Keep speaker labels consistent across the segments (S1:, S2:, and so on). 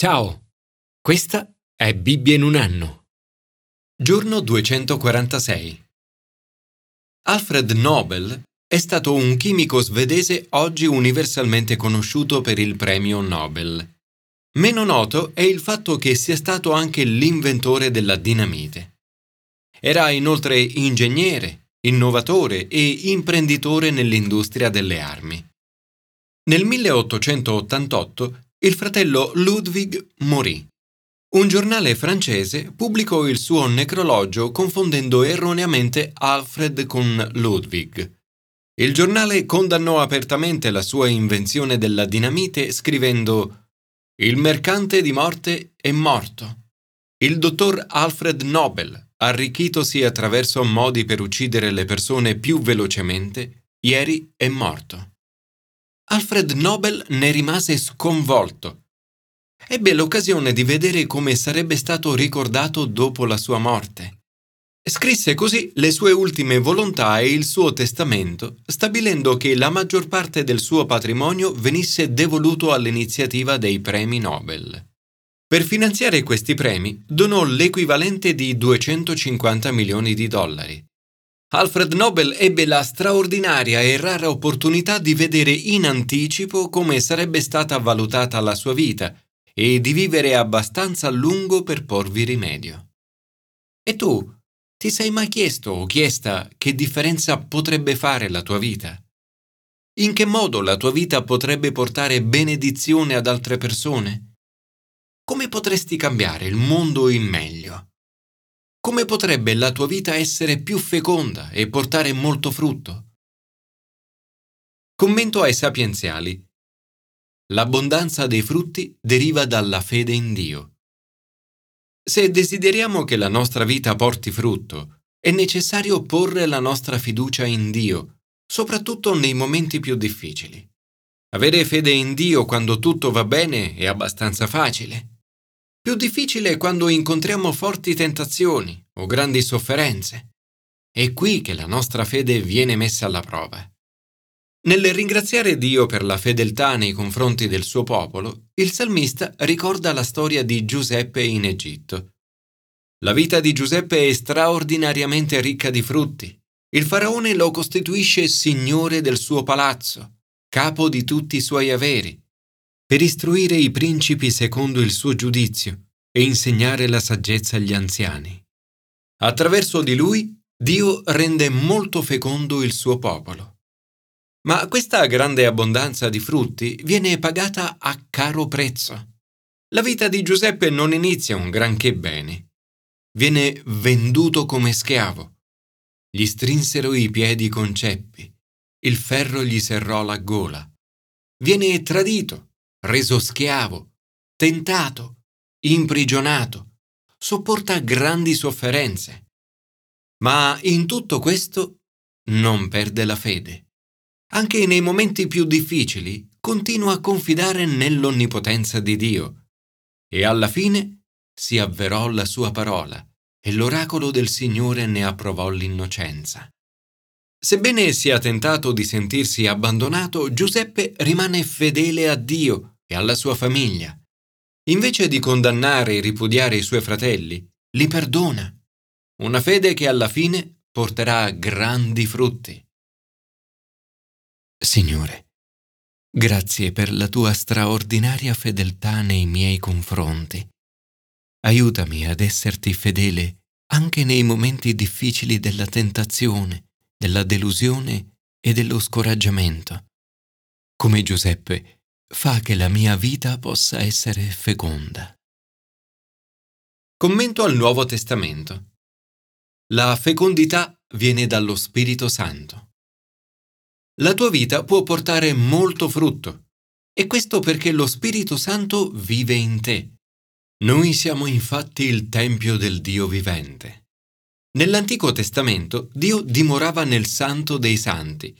S1: Ciao, questa è Bibbia in un anno. Giorno 246. Alfred Nobel è stato un chimico svedese oggi universalmente conosciuto per il premio Nobel. Meno noto è il fatto che sia stato anche l'inventore della dinamite. Era inoltre ingegnere, innovatore e imprenditore nell'industria delle armi. Nel 1888 il fratello Ludwig morì. Un giornale francese pubblicò il suo necrologio confondendo erroneamente Alfred con Ludwig. Il giornale condannò apertamente la sua invenzione della dinamite scrivendo Il mercante di morte è morto. Il dottor Alfred Nobel, arricchitosi attraverso modi per uccidere le persone più velocemente, ieri è morto. Alfred Nobel ne rimase sconvolto. Ebbe l'occasione di vedere come sarebbe stato ricordato dopo la sua morte. Scrisse così le sue ultime volontà e il suo testamento, stabilendo che la maggior parte del suo patrimonio venisse devoluto all'iniziativa dei premi Nobel. Per finanziare questi premi donò l'equivalente di 250 milioni di dollari. Alfred Nobel ebbe la straordinaria e rara opportunità di vedere in anticipo come sarebbe stata valutata la sua vita e di vivere abbastanza a lungo per porvi rimedio. E tu, ti sei mai chiesto o chiesta che differenza potrebbe fare la tua vita? In che modo la tua vita potrebbe portare benedizione ad altre persone? Come potresti cambiare il mondo in meglio? Come potrebbe la tua vita essere più feconda e portare molto frutto? Commento ai sapienziali. L'abbondanza dei frutti deriva dalla fede in Dio. Se desideriamo che la nostra vita porti frutto, è necessario porre la nostra fiducia in Dio, soprattutto nei momenti più difficili. Avere fede in Dio quando tutto va bene è abbastanza facile. Più difficile è quando incontriamo forti tentazioni o grandi sofferenze. È qui che la nostra fede viene messa alla prova. Nel ringraziare Dio per la fedeltà nei confronti del suo popolo, il salmista ricorda la storia di Giuseppe in Egitto. La vita di Giuseppe è straordinariamente ricca di frutti. Il faraone lo costituisce signore del suo palazzo, capo di tutti i suoi averi, per istruire i principi secondo il suo giudizio e insegnare la saggezza agli anziani. Attraverso di lui Dio rende molto fecondo il suo popolo. Ma questa grande abbondanza di frutti viene pagata a caro prezzo. La vita di Giuseppe non inizia un granché bene. Viene venduto come schiavo. Gli strinsero i piedi con ceppi. Il ferro gli serrò la gola. Viene tradito reso schiavo, tentato, imprigionato, sopporta grandi sofferenze. Ma in tutto questo non perde la fede. Anche nei momenti più difficili continua a confidare nell'onnipotenza di Dio e alla fine si avverò la sua parola e l'oracolo del Signore ne approvò l'innocenza. Sebbene sia tentato di sentirsi abbandonato, Giuseppe rimane fedele a Dio e alla sua famiglia. Invece di condannare e ripudiare i suoi fratelli, li perdona. Una fede che alla fine porterà grandi frutti. Signore, grazie per la tua straordinaria fedeltà nei miei confronti. Aiutami ad esserti fedele anche nei momenti difficili della tentazione della delusione e dello scoraggiamento. Come Giuseppe, fa che la mia vita possa essere feconda. Commento al Nuovo Testamento. La fecondità viene dallo Spirito Santo. La tua vita può portare molto frutto, e questo perché lo Spirito Santo vive in te. Noi siamo infatti il Tempio del Dio vivente. Nell'Antico Testamento Dio dimorava nel Santo dei Santi.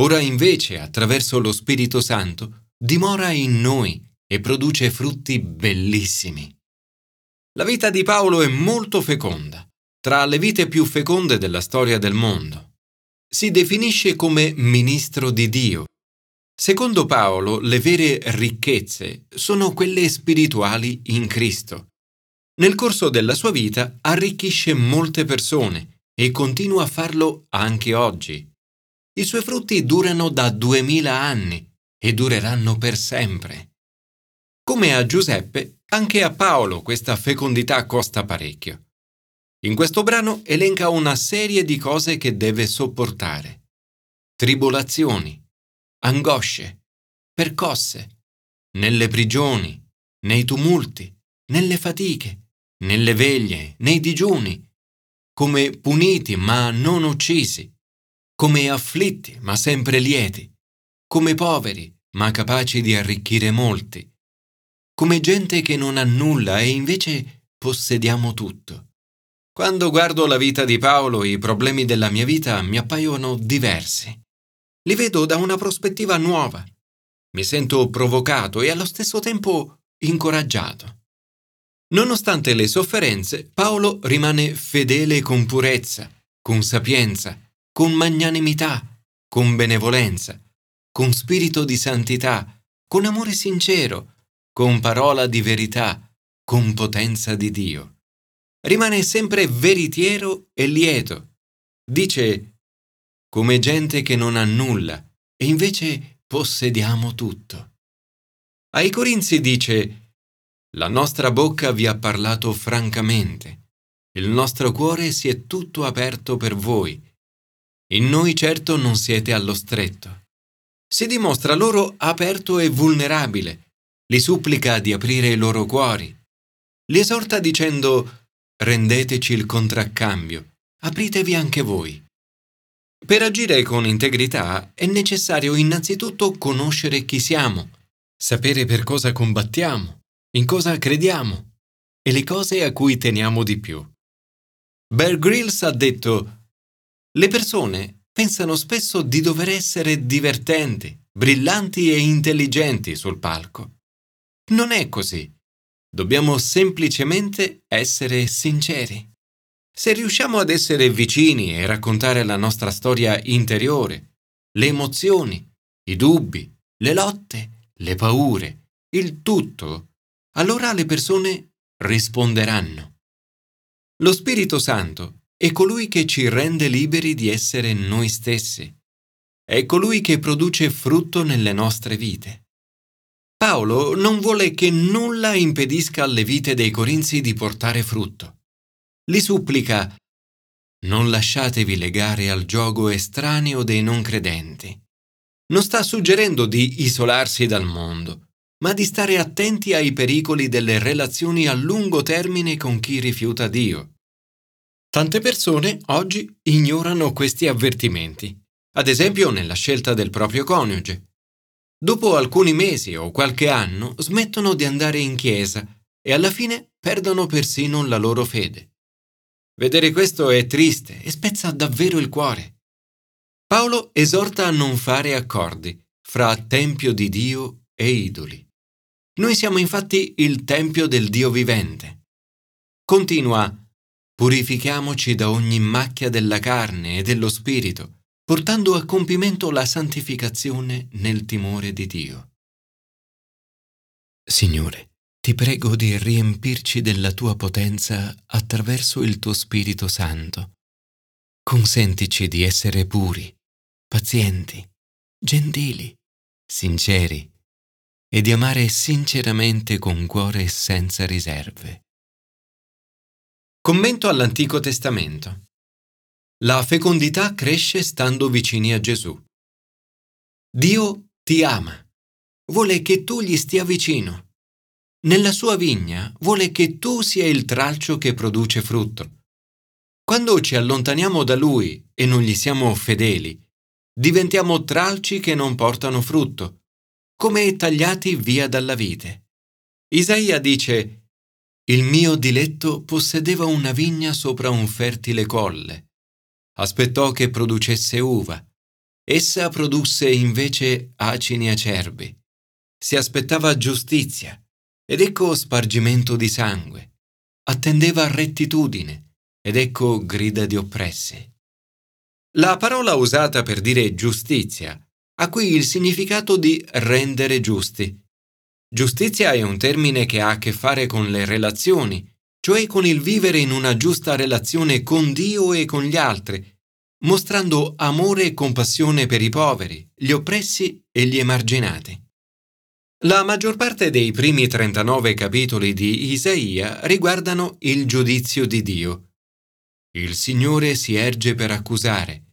S1: Ora invece, attraverso lo Spirito Santo, dimora in noi e produce frutti bellissimi. La vita di Paolo è molto feconda, tra le vite più feconde della storia del mondo. Si definisce come ministro di Dio. Secondo Paolo, le vere ricchezze sono quelle spirituali in Cristo. Nel corso della sua vita arricchisce molte persone e continua a farlo anche oggi. I suoi frutti durano da duemila anni e dureranno per sempre. Come a Giuseppe, anche a Paolo questa fecondità costa parecchio. In questo brano elenca una serie di cose che deve sopportare. Tribolazioni, angosce, percosse, nelle prigioni, nei tumulti, nelle fatiche, nelle veglie, nei digiuni, come puniti ma non uccisi, come afflitti ma sempre lieti, come poveri ma capaci di arricchire molti, come gente che non ha nulla e invece possediamo tutto. Quando guardo la vita di Paolo, i problemi della mia vita mi appaiono diversi. Li vedo da una prospettiva nuova. Mi sento provocato e allo stesso tempo incoraggiato. Nonostante le sofferenze, Paolo rimane fedele con purezza, con sapienza, con magnanimità, con benevolenza, con spirito di santità, con amore sincero, con parola di verità, con potenza di Dio rimane sempre veritiero e lieto. Dice, come gente che non ha nulla, e invece possediamo tutto. Ai Corinzi dice, la nostra bocca vi ha parlato francamente, il nostro cuore si è tutto aperto per voi. In noi certo non siete allo stretto. Si dimostra loro aperto e vulnerabile, li supplica di aprire i loro cuori. Li esorta dicendo rendeteci il contraccambio, apritevi anche voi. Per agire con integrità è necessario innanzitutto conoscere chi siamo, sapere per cosa combattiamo, in cosa crediamo e le cose a cui teniamo di più. Bear Grylls ha detto Le persone pensano spesso di dover essere divertenti, brillanti e intelligenti sul palco. Non è così. Dobbiamo semplicemente essere sinceri. Se riusciamo ad essere vicini e raccontare la nostra storia interiore, le emozioni, i dubbi, le lotte, le paure, il tutto, allora le persone risponderanno. Lo Spirito Santo è colui che ci rende liberi di essere noi stessi. È colui che produce frutto nelle nostre vite. Paolo non vuole che nulla impedisca alle vite dei Corinzi di portare frutto. Li supplica non lasciatevi legare al gioco estraneo dei non credenti. Non sta suggerendo di isolarsi dal mondo, ma di stare attenti ai pericoli delle relazioni a lungo termine con chi rifiuta Dio. Tante persone oggi ignorano questi avvertimenti, ad esempio nella scelta del proprio coniuge. Dopo alcuni mesi o qualche anno smettono di andare in chiesa e alla fine perdono persino la loro fede. Vedere questo è triste e spezza davvero il cuore. Paolo esorta a non fare accordi fra Tempio di Dio e idoli. Noi siamo infatti il Tempio del Dio vivente. Continua, purifichiamoci da ogni macchia della carne e dello spirito portando a compimento la santificazione nel timore di Dio. Signore, ti prego di riempirci della tua potenza attraverso il tuo Spirito Santo. Consentici di essere puri, pazienti, gentili, sinceri e di amare sinceramente con cuore senza riserve. Commento all'Antico Testamento. La fecondità cresce stando vicini a Gesù. Dio ti ama, vuole che tu gli stia vicino. Nella sua vigna vuole che tu sia il tralcio che produce frutto. Quando ci allontaniamo da Lui e non gli siamo fedeli, diventiamo tralci che non portano frutto, come tagliati via dalla vite. Isaia dice, Il mio diletto possedeva una vigna sopra un fertile colle aspettò che producesse uva. Essa produsse invece acini acerbi. Si aspettava giustizia, ed ecco spargimento di sangue. Attendeva rettitudine, ed ecco grida di oppressi. La parola usata per dire giustizia ha qui il significato di rendere giusti. Giustizia è un termine che ha a che fare con le relazioni, cioè con il vivere in una giusta relazione con Dio e con gli altri, mostrando amore e compassione per i poveri, gli oppressi e gli emarginati. La maggior parte dei primi 39 capitoli di Isaia riguardano il giudizio di Dio. Il Signore si erge per accusare,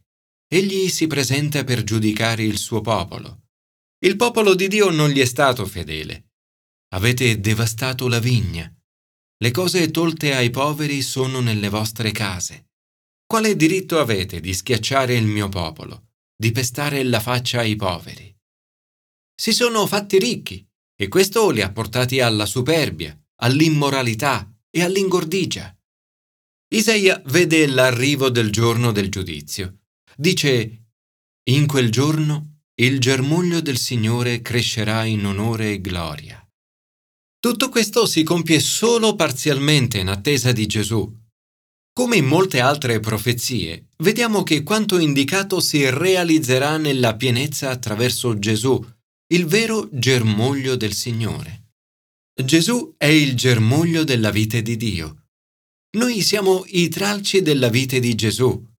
S1: egli si presenta per giudicare il suo popolo. Il popolo di Dio non gli è stato fedele. Avete devastato la vigna. Le cose tolte ai poveri sono nelle vostre case. Quale diritto avete di schiacciare il mio popolo, di pestare la faccia ai poveri? Si sono fatti ricchi e questo li ha portati alla superbia, all'immoralità e all'ingordigia. Isaia vede l'arrivo del giorno del giudizio Dice, in quel giorno il germoglio del Signore crescerà in onore e gloria. Tutto questo si compie solo parzialmente in attesa di Gesù. Come in molte altre profezie, vediamo che quanto indicato si realizzerà nella pienezza attraverso Gesù, il vero germoglio del Signore. Gesù è il germoglio della vite di Dio. Noi siamo i tralci della vite di Gesù.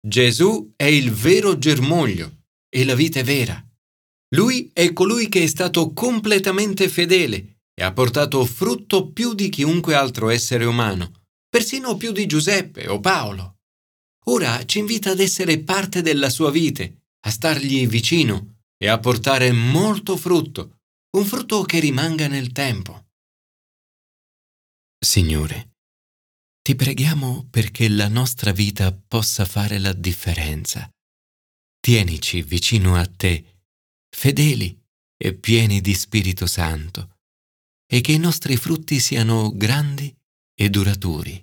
S1: Gesù è il vero germoglio e la vita è vera. Lui è colui che è stato completamente fedele e ha portato frutto più di chiunque altro essere umano, persino più di Giuseppe o Paolo. Ora ci invita ad essere parte della sua vite, a stargli vicino e a portare molto frutto, un frutto che rimanga nel tempo. Signore, ti preghiamo perché la nostra vita possa fare la differenza. Tienici vicino a te, fedeli e pieni di Spirito Santo, e che i nostri frutti siano grandi e duraturi.